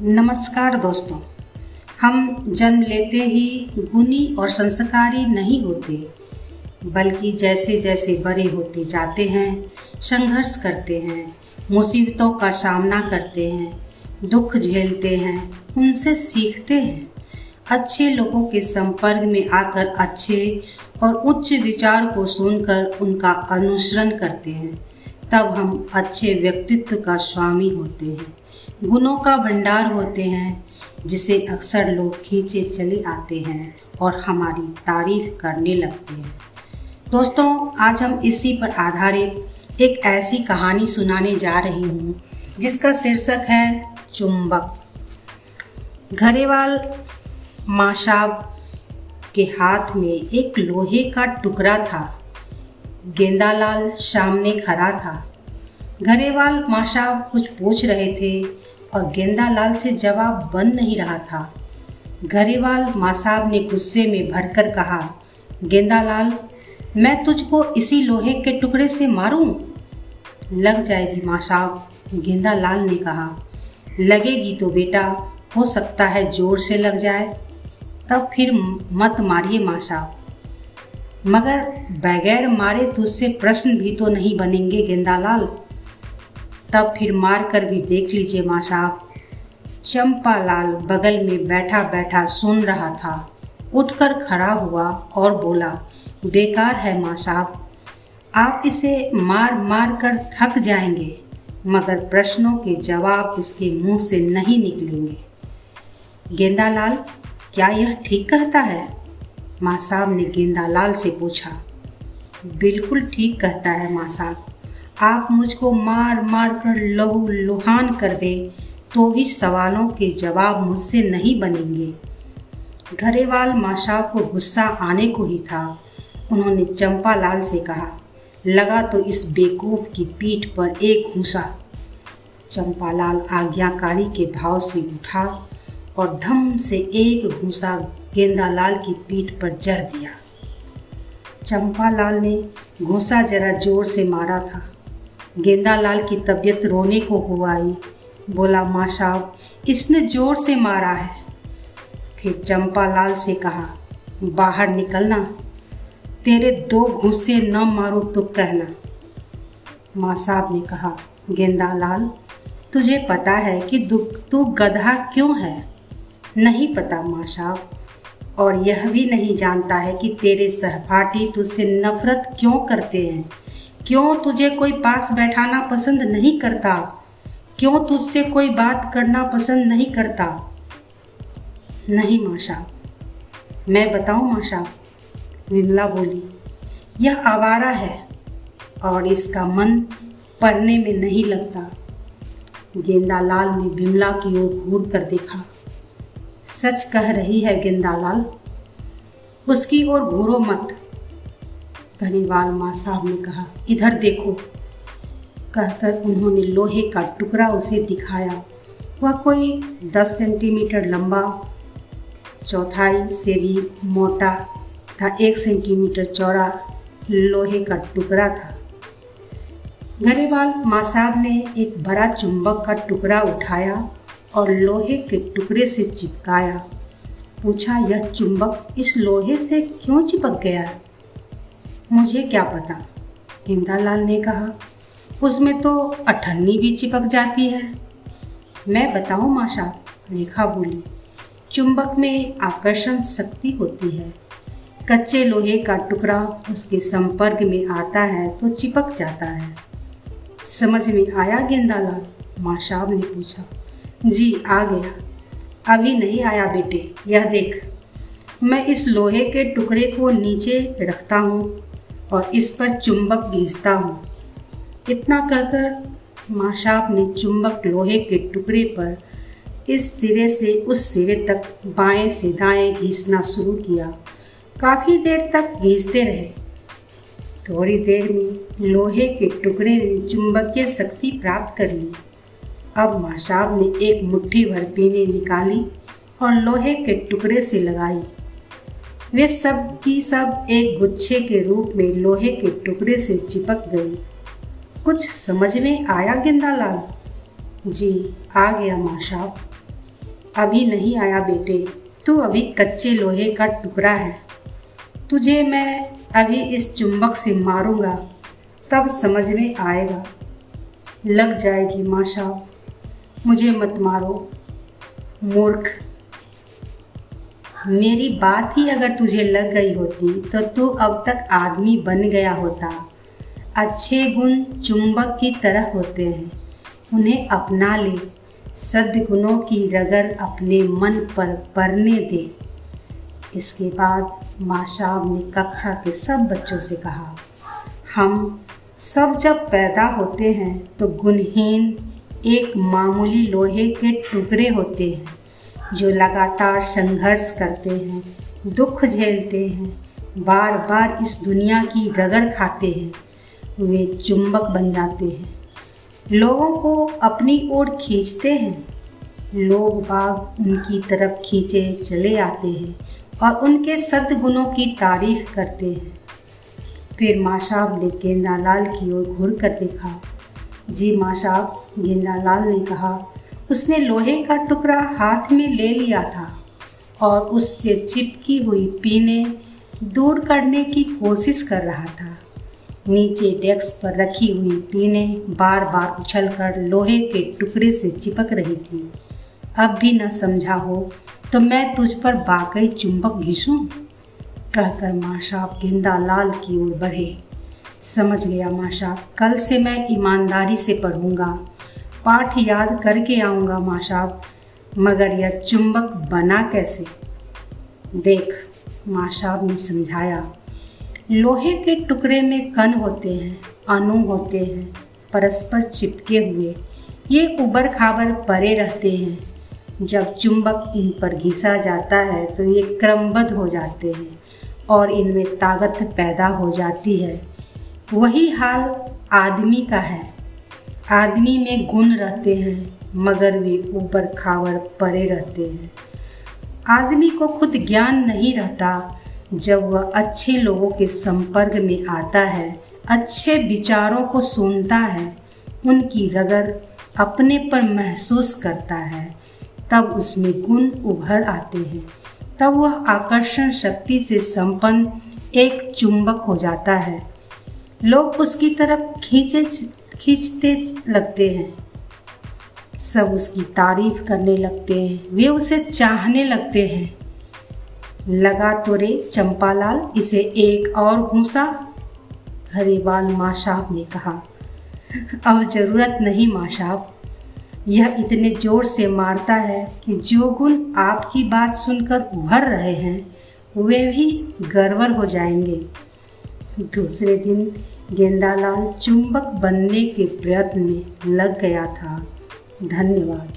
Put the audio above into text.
नमस्कार दोस्तों, हम जन्म लेते ही गुनी और संस्कारी नहीं होते, बल्कि जैसे जैसे बड़े होते जाते हैं, संघर्ष करते हैं, मुसीबतों का सामना करते हैं, दुख झेलते हैं, उनसे सीखते हैं। अच्छे लोगों के संपर्क में आकर अच्छे और उच्च विचार को सुनकर उनका अनुसरण करते हैं, तब हम अच्छे व्यक्तित्व का स्वामी होते हैं। गुणों का भंडार होते हैं, जिसे अक्सर लोग खींचे चले आते हैं और हमारी तारीफ़ करने लगते हैं। दोस्तों, आज हम इसी पर आधारित एक ऐसी कहानी सुनाने जा रही हूँ, जिसका शीर्षक है चुंबक। घरेवाल माशाब के हाथ में एक लोहे का टुकड़ा था। गेंदालाल सामने खड़ा था। घरेवाल माशाब कुछ पूछ रहे थे और गेंदालाल से जवाब बन नहीं रहा था। घरेवाल माँ साहब ने गुस्से में भरकर कहा, गेंदालाल, मैं तुझको इसी लोहे के टुकड़े से मारूं? लग जाएगी माँ साहब गेंदालाल ने कहा, लगेगी तो बेटा, हो सकता है ज़ोर से लग जाए। तब फिर मत मारिए माँ साहब मगर बगैर मारे तुझसे प्रश्न भी तो नहीं बनेंगे गेंदालाल। तब फिर मार कर भी देख लीजिए माँ साहब। चंपा लाल बगल में बैठा बैठा सुन रहा था। उठकर खड़ा हुआ और बोला, बेकार है माँ साहब, आप इसे मार मार कर थक जाएँगे, मगर प्रश्नों के जवाब इसके मुँह से नहीं निकलेंगे। गेंदालाल, क्या यह ठीक कहता है? माँ साहब ने गेंदालाल से पूछा, बिल्कुल ठीक कहता है माँ साहब। आप मुझको मार मार कर लहू लुहान कर दे तो भी सवालों के जवाब मुझसे नहीं बनेंगे। घरेवाल माशा को गुस्सा आने को ही था। उन्होंने चंपालाल से कहा, लगा तो इस बेकूफ की पीठ पर एक घूसा। चंपालाल आज्ञाकारी के भाव से उठा और धम से एक घूसा गेंदालाल की पीठ पर जड़ दिया। चंपालाल ने घूसा जरा ज़ोर से मारा था। गेंदालाल की तबीयत रोने को हुआ आई। बोला, माँ साहब, इसने ज़ोर से मारा है। फिर चंपा लाल से कहा, बाहर निकलना। तेरे दो घुस्से न मारो तो कहना। माँ साहब ने कहा, गेंदालाल, तुझे पता है कि दुख तू गधा क्यों है? नहीं पता माँ साहब, और यह भी नहीं जानता है कि तेरे सहपाठी तुझसे नफरत क्यों करते हैं। क्यों तुझे कोई पास बैठाना पसंद नहीं करता? क्यों तुझसे कोई बात करना पसंद नहीं करता? नहीं माशा। मैं बताऊँ माशा? विमला बोली, यह आवारा है और इसका मन पढ़ने में नहीं लगता। गेंदालाल ने विमला की ओर घूर कर देखा। सच कह रही है गेंदालाल, उसकी ओर घूरो मत। घनीवाल माँ साहब ने कहा, इधर देखो। कहकर उन्होंने लोहे का टुकड़ा उसे दिखाया। वह कोई दस सेंटीमीटर लंबा, चौथाई से भी मोटा था, एक सेंटीमीटर चौड़ा लोहे का टुकड़ा था। घरेवाल माँ साहब ने एक बड़ा चुंबक का टुकड़ा उठाया और लोहे के टुकड़े से चिपकाया। पूछा, यह चुंबक इस लोहे से क्यों चिपक गया? मुझे क्या पता? हिंदालाल ने कहा, उसमें तो अठन्नी भी चिपक जाती है। मैं बताऊँ माशा? रेखा बोली, चुंबक में आकर्षण शक्ति होती है। कच्चे लोहे का टुकड़ा उसके संपर्क में आता है तो चिपक जाता है। समझ में आया गेंदालाल? माशाब ने पूछा। जी, आ गया। अभी नहीं आया बेटे, यह देख। मैं इस लोहे के टुकड़े को नीचे रखता हूँ। और इस पर चुंबक घींचता हूँ। इतना कहकर माशाप ने चुंबक लोहे के टुकड़े पर इस सिरे से उस सिरे तक बाएँ से दाएँ घींचना शुरू किया। काफ़ी देर तक घींचते रहे। थोड़ी देर में लोहे के टुकड़े ने चुंबकीय शक्ति प्राप्त कर ली। अब माशाब ने एक मुट्ठी भर पीने निकाली और लोहे के टुकड़े से लगाई। वे सब की सब एक गुच्छे के रूप में लोहे के टुकड़े से चिपक गई। कुछ समझ में आया गेंदालाल जी, आ गया माशाब अभी नहीं आया बेटे, तू अभी कच्चे लोहे का टुकड़ा है। तुझे मैं अभी इस चुंबक से मारूँगा, तब समझ में आएगा। लग जाएगी माँ साहब, मुझे मत मारो, मूर्ख। मेरी बात ही अगर तुझे लग गई होती तो तू अब तक आदमी बन गया होता। अच्छे गुण चुंबक की तरह होते हैं। उन्हें अपना ले, सद्गुणों की रगर अपने मन पर पड़ने दे। इसके बाद माँ साहब ने कक्षा के सब बच्चों से कहा, हम सब जब पैदा होते हैं तो गुणहीन एक मामूली लोहे के टुकड़े होते हैं। जो लगातार संघर्ष करते हैं, दुख झेलते हैं बार बार इस दुनिया की रगड़ खाते हैं, वे चुंबक बन जाते हैं। लोगों को अपनी ओर खींचते हैं। लोग बाग उनकी तरफ़ खींचे चले आते हैं और उनके सद्गुणों की तारीफ़ करते हैं। फिर माँ साहब ने गेंदालाल की ओर घूर कर देखा। जी माँ साहब, गेंदालाल ने कहा उसने लोहे का टुकड़ा हाथ में ले लिया था और उससे चिपकी हुई पीने दूर करने की कोशिश कर रहा था। नीचे डेस्क पर रखी हुई पीने बार बार उछलकर लोहे के टुकड़े से चिपक रही थी। अब भी न समझा हो तो मैं तुझ पर बाकई चुंबक घिसूं? कहकर माँ साहब गेंदा लाल की ओर बढ़े। समझ गया माँ साहब, कल से मैं ईमानदारी से पढ़ूँगा। पाठ याद करके आऊँगा माँ साहब, मगर यह चुंबक बना कैसे? देख, माँ साहब ने समझाया, लोहे के टुकड़े में कण होते हैं, अणु होते हैं, परस्पर चिपके हुए, ये उबर खाबर परे रहते हैं। जब चुंबक इन पर घिसा जाता है तो ये क्रमबद्ध हो जाते हैं और इनमें ताकत पैदा हो जाती है। वही हाल आदमी का है। आदमी में गुण रहते हैं, मगर वे ऊपर खावर परे रहते हैं। आदमी को खुद ज्ञान नहीं रहता, जब वह अच्छे लोगों के संपर्क में आता है, अच्छे विचारों को सुनता है, उनकी रगर अपने पर महसूस करता है, तब उसमें गुण उभर आते हैं। तब वह आकर्षण शक्ति से संपन्न एक चुंबक हो जाता है। लोग उसकी तरफ़ खींचे खींचते लगते हैं। सब उसकी तारीफ़ करने लगते हैं। वे उसे चाहने लगते हैं। लगा तो रे चंपालाल, इसे एक और घूसा, हरिवाल माँ साहब ने कहा। अब ज़रूरत नहीं माँ साहब। यह इतने ज़ोर से मारता है कि जो गुण आपकी बात सुनकर उभर रहे हैं, वे भी गड़बड़ हो जाएँगे। दूसरे दिन गेंदालाल चुंबक बनने के प्रयत्न में लग गया था। धन्यवाद।